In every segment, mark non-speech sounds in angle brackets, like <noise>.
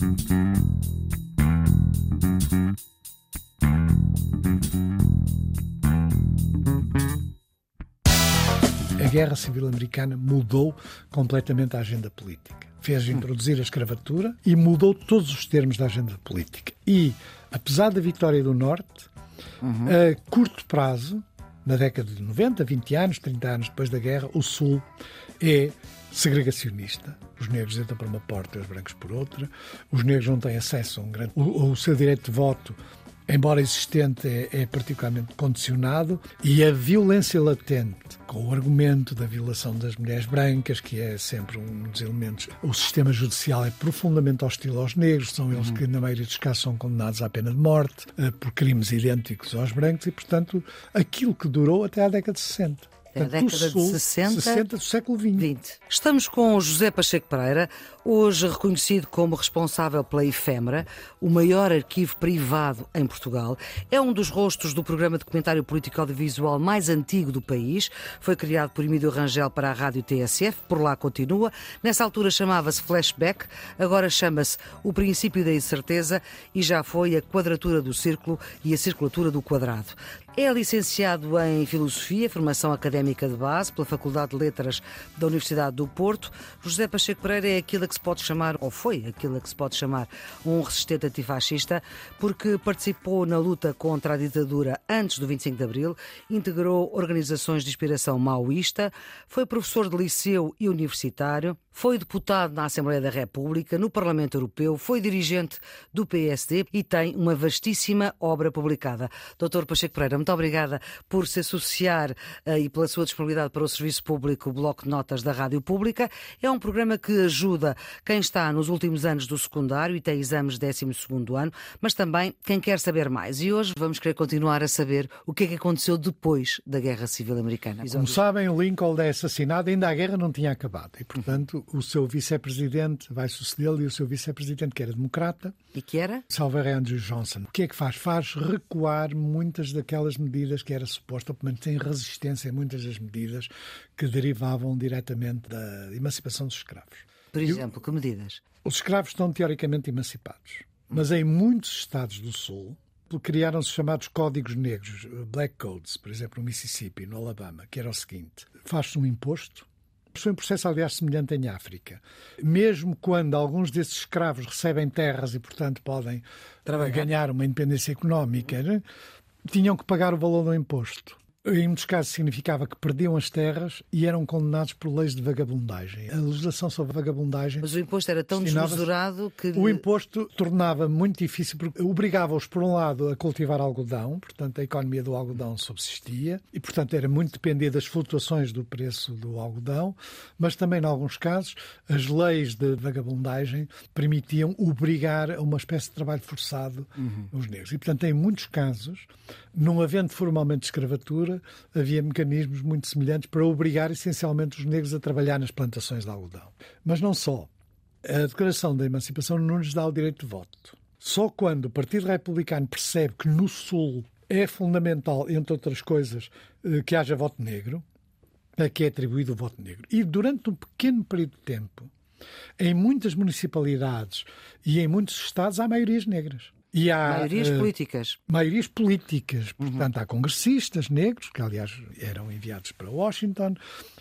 A Guerra Civil Americana mudou completamente a agenda política. Fez introduzir a escravatura e mudou todos os termos da agenda política. E, apesar da vitória do Norte, uhum. a curto prazo, na década de 90, 20 anos, 30 anos depois da guerra, o Sul é segregacionista. Os negros entram por uma porta e os brancos por outra. Os negros não têm acesso a um grande. O, o seu direito de voto embora existente, é, é, particularmente condicionado e a violência latente, com o argumento da violação das mulheres brancas, que é sempre um dos elementos. O sistema judicial é profundamente hostil aos negros, são eles uhum. que, na maioria dos casos, são condenados à pena de morte uh, por crimes idênticos aos brancos e, portanto, aquilo que durou até à década de 60. É a década de 60, 60 do século XX. Estamos com José Pacheco Pereira, hoje reconhecido como responsável pela Efêmera, o maior arquivo privado em Portugal. É um dos rostos do programa documentário político audiovisual mais antigo do país. Foi criado por Emílio Rangel para a rádio TSF, por lá continua. Nessa altura chamava-se Flashback, agora chama-se O Princípio da Incerteza e já foi a Quadratura do Círculo e a Circulatura do Quadrado. É licenciado em Filosofia, formação académica de base pela Faculdade de Letras da Universidade do Porto. José Pacheco Pereira é aquilo que se pode chamar, ou foi aquilo que se pode chamar, um resistente antifascista, porque participou na luta contra a ditadura antes do 25 de Abril, integrou organizações de inspiração maoísta, foi professor de liceu e universitário, foi deputado na Assembleia da República, no Parlamento Europeu, foi dirigente do PSD e tem uma vastíssima obra publicada. Doutor Pacheco Pereira, muito obrigada por se associar uh, e pela sua disponibilidade para o Serviço Público, o Bloco de Notas da Rádio Pública. É um programa que ajuda quem está nos últimos anos do secundário e tem exames de 12 ano, mas também quem quer saber mais. E hoje vamos querer continuar a saber o que é que aconteceu depois da Guerra Civil Americana. Como sabem, Lincoln é assassinado, ainda a guerra não tinha acabado e, portanto, o seu vice-presidente vai sucedê-lo e o seu vice-presidente, que era democrata. E que era? Salver Andrew Johnson. O que é que faz? Faz recuar muitas daquelas medidas que era suposto, ou pelo menos tem resistência em muitas das medidas que derivavam diretamente da emancipação dos escravos. Por exemplo, que medidas? Os escravos estão teoricamente emancipados, mas em muitos estados do Sul criaram-se chamados códigos negros, Black Codes, por exemplo, no Mississippi, no Alabama, que era o seguinte: faz-se um imposto foi um processo, aliás, semelhante em África. Mesmo quando alguns desses escravos recebem terras e, portanto, podem Trabalhar. ganhar uma independência económica, né? tinham que pagar o valor do imposto em muitos casos significava que perdiam as terras e eram condenados por leis de vagabundagem. A legislação sobre vagabundagem. Mas o imposto era tão desmesurado que. O imposto tornava muito difícil, porque obrigava-os, por um lado, a cultivar algodão, portanto, a economia do algodão subsistia, e, portanto, era muito dependente das flutuações do preço do algodão, mas também, em alguns casos, as leis de vagabundagem permitiam obrigar a uma espécie de trabalho forçado uhum. os negros. E, portanto, em muitos casos, não havendo formalmente escravatura, havia mecanismos muito semelhantes para obrigar essencialmente os negros a trabalhar nas plantações de algodão. Mas não só. A Declaração da Emancipação não nos dá o direito de voto. Só quando o Partido Republicano percebe que no Sul é fundamental, entre outras coisas, eh, que haja voto negro, é que é atribuído o voto negro. E durante um pequeno período de tempo, em muitas municipalidades e em muitos estados, há maiorias negras. E há, maiorias uh, políticas. Maiorias políticas. Uhum. Portanto, há congressistas negros, que aliás eram enviados para Washington,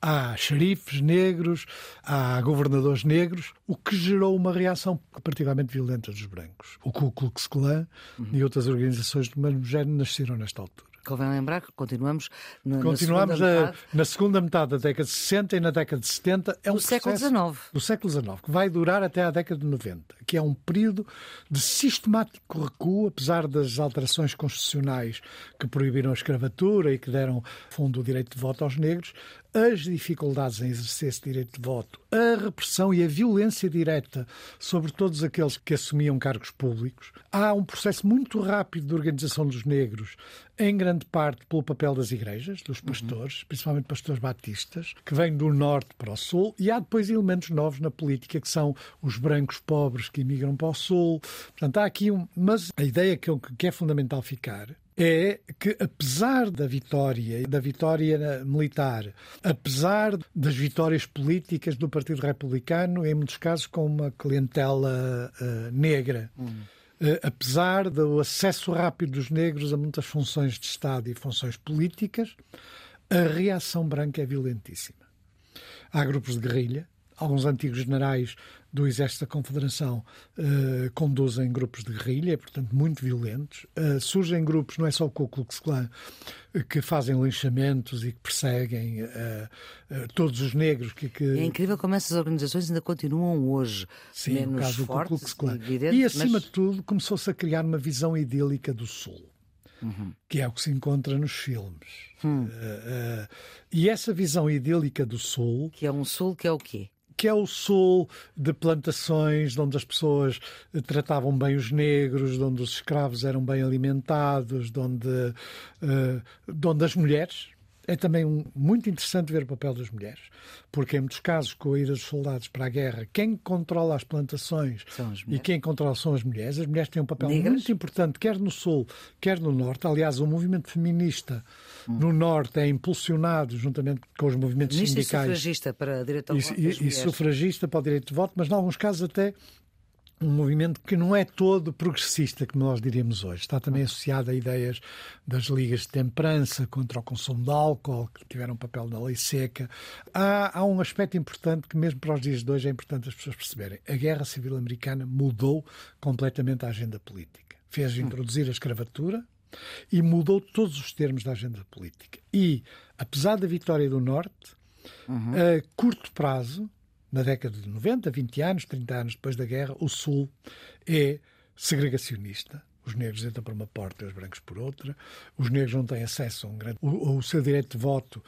há xerifes negros, há governadores negros, o que gerou uma reação particularmente violenta dos brancos. O Ku Klux Klan uhum. e outras organizações do mesmo género nasceram nesta altura. Convém lembrar que continuamos na, continuamos na, segunda a, na, segunda metade da década de 60 e na década de 70. É um do século XIX. Do século XIX, que vai durar até à década de 90, que é um período de sistemático recuo, apesar das alterações constitucionais que proibiram a escravatura e que deram fundo o direito de voto aos negros, as dificuldades em exercer esse direito de voto, a repressão e a violência direta sobre todos aqueles que assumiam cargos públicos. Há um processo muito rápido de organização dos negros, em grande parte pelo papel das igrejas, dos pastores, uhum. principalmente pastores batistas, que vêm do norte para o sul, e há depois elementos novos na política, que são os brancos pobres que imigram para o sul. Portanto, há aqui um. Mas a ideia que é fundamental ficar é que, apesar da vitória, da vitória militar, apesar das vitórias políticas do Partido Republicano, em muitos casos com uma clientela uh, negra, uh, apesar do acesso rápido dos negros a muitas funções de Estado e funções políticas, a reação branca é violentíssima. Há grupos de guerrilha, alguns antigos generais do Exército da Confederação uh, conduzem grupos de guerrilha, portanto, muito violentos. Uh, surgem grupos, não é só o Ku Klux Klan, que fazem linchamentos e que perseguem uh, todos os negros. Que, que... É incrível como essas organizações ainda continuam hoje. Sim, menos no caso fortes, do Ku Klux Klan. Evidente, e, acima mas... de tudo, começou-se a criar uma visão idílica do Sul. Uhum. Que é o que se encontra nos filmes. Hum. e essa visão idílica do Sul. Que é um Sul que é o quê? Que é o sul de plantações, onde as pessoas eh, tratavam bem os negros, onde os escravos eram bem alimentados, onde, uh, onde as mulheres. É também um, muito interessante ver o papel das mulheres, porque em muitos casos, com a ida dos soldados para a guerra, quem controla as plantações as e quem controla são as mulheres. As mulheres têm um papel Negras? muito importante, quer no sul, quer no norte. Aliás, o movimento feminista no Norte é impulsionado juntamente com os movimentos Feminista sindicais. e sufragista para direito ao voto e- e sufragista para o direito de voto, mas em alguns casos até um movimento que não é todo progressista, como nós diríamos hoje. Está também associado a ideias das ligas de temperança contra o consumo de álcool, que tiveram um papel na lei seca. Há, há um aspecto importante que, mesmo para os dias de hoje, é importante as pessoas perceberem. A Guerra Civil Americana mudou completamente a agenda política. Fez introduzir a escravatura, e mudou todos os termos da agenda política. E, apesar da vitória do Norte, a curto prazo, na década de 90, 20 anos, 30 anos depois da guerra, o Sul é segregacionista. Os negros entram por uma porta e os brancos por outra. Os negros não têm acesso a um grande. O, o seu direito de voto,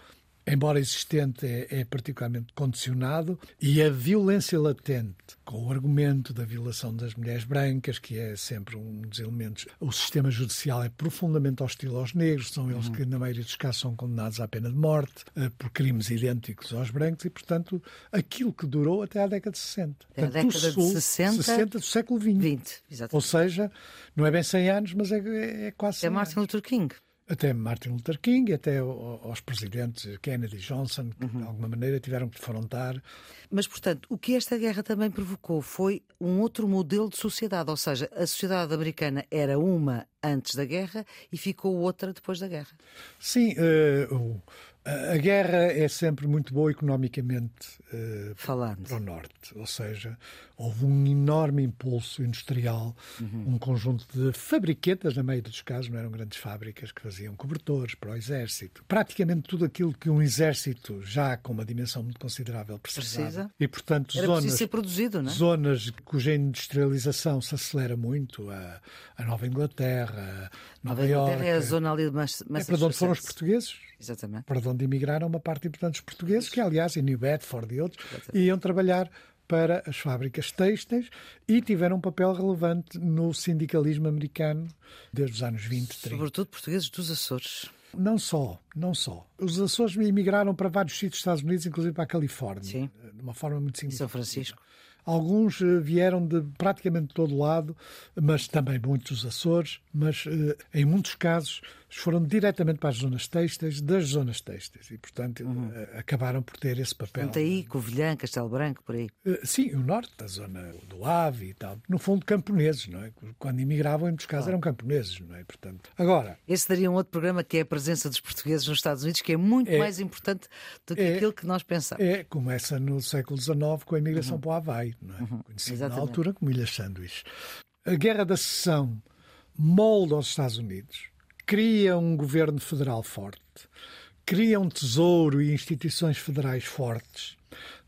embora existente, é, é particularmente condicionado. E a violência latente, com o argumento da violação das mulheres brancas, que é sempre um dos elementos. O sistema judicial é profundamente hostil aos negros, são eles que, na maioria dos casos, são condenados à pena de morte eh, por crimes idênticos aos brancos e, portanto, aquilo que durou até à década de 60. Até Portanto, década de Sul, 60, 60 do século XX. 20, Ou seja, não é bem 100 anos, mas é, é quase 100 É Martin. Luther King. Até Martin Luther King, até ao- aos presidentes Kennedy e Johnson, que de alguma maneira tiveram que defrontar. Mas, portanto, o que esta guerra também provocou foi um outro modelo de sociedade. Ou seja, a sociedade americana era uma antes da guerra e ficou outra depois da guerra. Sim, o- a guerra é sempre muito boa economicamente eh, Falando. para o norte, ou seja, houve um enorme impulso industrial, um conjunto de fabriquetas, na maioria dos casos, não eram grandes fábricas que faziam cobertores para o exército. Praticamente tudo aquilo que um exército, já com uma dimensão muito considerável, precisava. Precisa. E, portanto, Era zonas, ser produzido, não é? zonas cuja industrialização se acelera muito, a, a Nova Inglaterra, Nova, Nova Inglaterra Iorque, é a zona ali de Mass- é para onde foram os Massachusetts. portugueses Exatamente. para onde emigraram uma parte importante dos portugueses, que aliás em New Bedford e outros, iam trabalhar para as fábricas têxteis e tiveram um papel relevante no sindicalismo americano desde os anos 20, 30. Sobretudo portugueses dos Açores. Não só, não só. Os Açores emigraram para vários sítios dos Estados Unidos, inclusive para a Califórnia, Sim. de uma forma muito significativa. São Francisco. Alguns eh, vieram de praticamente todo lado, mas também muitos Açores, mas eh, em muitos casos foram diretamente para as zonas têxteis, das zonas têxteis, e portanto eh, acabaram por ter esse papel. Portanto, aí, Covilhã, Castelo Branco, por aí. Sim, o norte, a zona do Ave e tal, no fundo camponeses, não é? Quando imigravam, em muitos casos eram camponeses, não é? Portanto, agora, Esse daria um outro programa que é a presença dos portugueses nos Estados Unidos, que é muito É. mais importante do que É. aquilo que nós pensamos. É, começa no século XIX com a imigração para o Havaí, não é? Conhecido na Uhum. Exatamente. altura como Ilhas Sanduíches. A Guerra da Secessão molda os Estados Unidos, cria um governo federal forte, cria um tesouro e instituições federais fortes.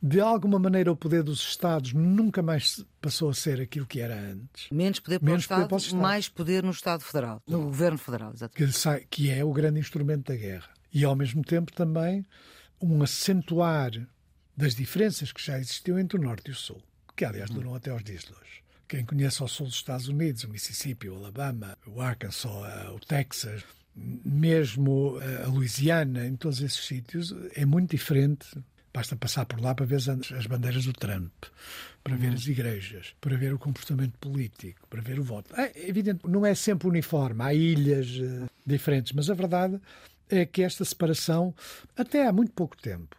De alguma maneira, o poder dos Estados nunca mais passou a ser aquilo que era antes. Menos poder para, Menos o poder Estado, para os Estados. mais poder no Estado Federal, no Governo Federal, exatamente. que é o grande instrumento da guerra. E, ao mesmo tempo, também um acentuar das diferenças que já existiam entre o Norte e o Sul, que, aliás, duram até aos dias de hoje. Quem conhece o sul dos Estados Unidos, o Mississippi, o Alabama, o Arkansas, eh, o Texas, mesmo eh, a Louisiana, em todos esses sítios, é muito diferente Basta passar por lá para ver as bandeiras do Trump, para ver as igrejas, para ver o comportamento político, para ver o voto. É evidente, não é sempre uniforme, há ilhas uh, diferentes, mas a verdade é que esta separação, até há muito pouco tempo,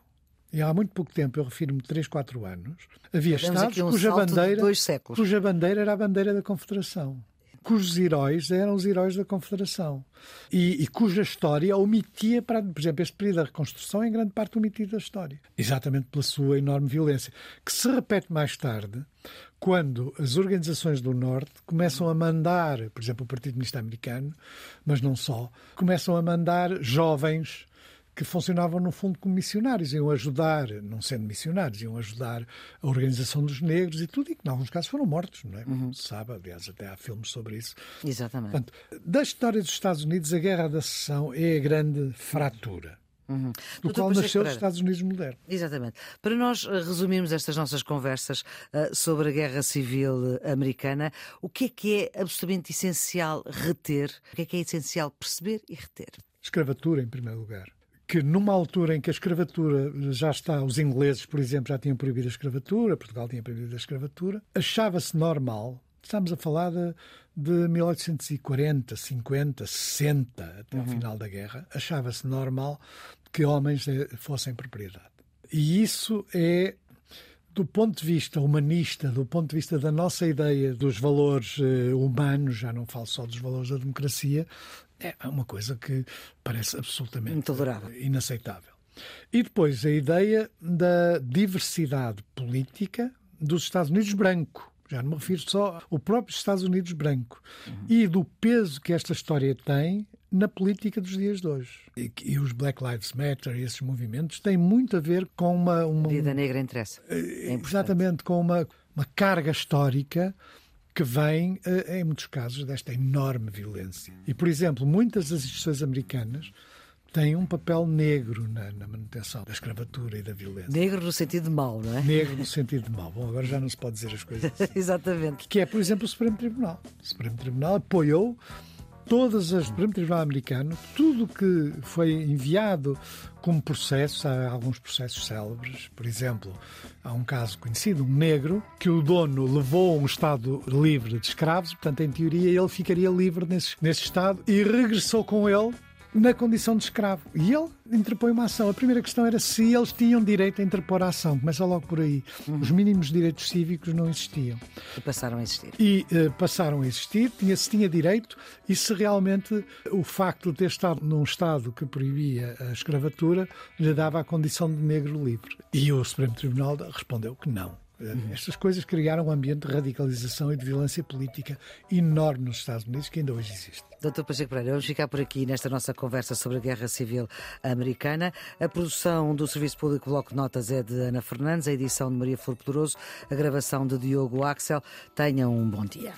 e há muito pouco tempo, eu refiro-me 3, 4 anos, havia Estados um cuja bandeira, cuja bandeira era a bandeira da Confederação cujos heróis eram os heróis da Confederação. E, e, cuja história omitia, para, por exemplo, este período da reconstrução em grande parte omitido da história, exatamente pela sua enorme violência, que se repete mais tarde quando as organizações do Norte começam a mandar, por exemplo, o Partido Comunista Americano, mas não só, começam a mandar jovens que funcionavam no fundo como missionários, iam ajudar, não sendo missionários, iam ajudar a organização dos negros e tudo, e que em alguns casos foram mortos, não é? Uhum. Se sabe, aliás, até há filmes sobre isso. Exatamente. Portanto, da história dos Estados Unidos, a Guerra da Secessão é a grande fratura. Uhum. Do qual nasceu os Estados Unidos modernos. Exatamente. Para nós eh, resumirmos estas nossas conversas uh, sobre a Guerra Civil Americana, o que é que é absolutamente essencial reter? O que é que é essencial perceber e reter? Escravatura, em primeiro lugar que numa altura em que a escravatura já está, os ingleses, por exemplo, já tinham proibido a escravatura, Portugal tinha proibido a escravatura, achava-se normal, estamos a falar de, de 1840, 50, 60, até uhum. ao final da guerra, achava-se normal que homens eh, fossem propriedade. E isso é do ponto de vista humanista, do ponto de vista da nossa ideia dos valores uh, humanos, já não falo só dos valores da democracia, é uma coisa que parece absolutamente Intolerável. inaceitável. E depois a ideia da diversidade política dos Estados Unidos branco. Já não me refiro só ao próprio Estados Unidos branco. Uhum. E do peso que esta história tem na política dos dias de hoje. E, e os Black Lives Matter, esses movimentos, têm muito a ver com uma. uma Vida negra interessa. É exatamente, com uma, uma carga histórica que vem, eh, em muitos casos, desta enorme violência. E, por exemplo, muitas das instituições americanas têm um papel negro na, na, manutenção da escravatura e da violência. Negro no sentido de mau, não é? Negro no sentido de mau. Bom, agora já não se pode dizer as coisas <laughs> assim. Exatamente. Que é, por exemplo, o Supremo Tribunal. O Supremo Tribunal apoiou todas as Supremo Tribunal Americano, tudo que foi enviado como processo, há alguns processos célebres, por exemplo, há um caso conhecido, um negro, que o dono levou a um Estado livre de escravos, portanto, em teoria, ele ficaria livre nesse, nesse Estado e regressou com ele na condição de escravo. E ele interpõe uma ação. A primeira questão era se eles tinham direito a interpor a ação. Começa logo por aí. Uhum. Os mínimos direitos cívicos não existiam. E passaram a existir. E uh, passaram a existir, tinha, se tinha direito, e se realmente o facto de ter estado num Estado que proibia a escravatura lhe dava a condição de negro livre. E o Supremo Tribunal respondeu que não. Uhum. Estas coisas criaram um ambiente de radicalização e de violência política enorme nos Estados Unidos que ainda hoje existe. Doutor Pacheco Pereira, vamos ficar por aqui nesta nossa conversa sobre a Guerra Civil Americana. A produção do Serviço Público Bloco de Notas é de Ana Fernandes, a edição de Maria Flor Poderoso, a gravação de Diogo Axel. Tenham um bom dia.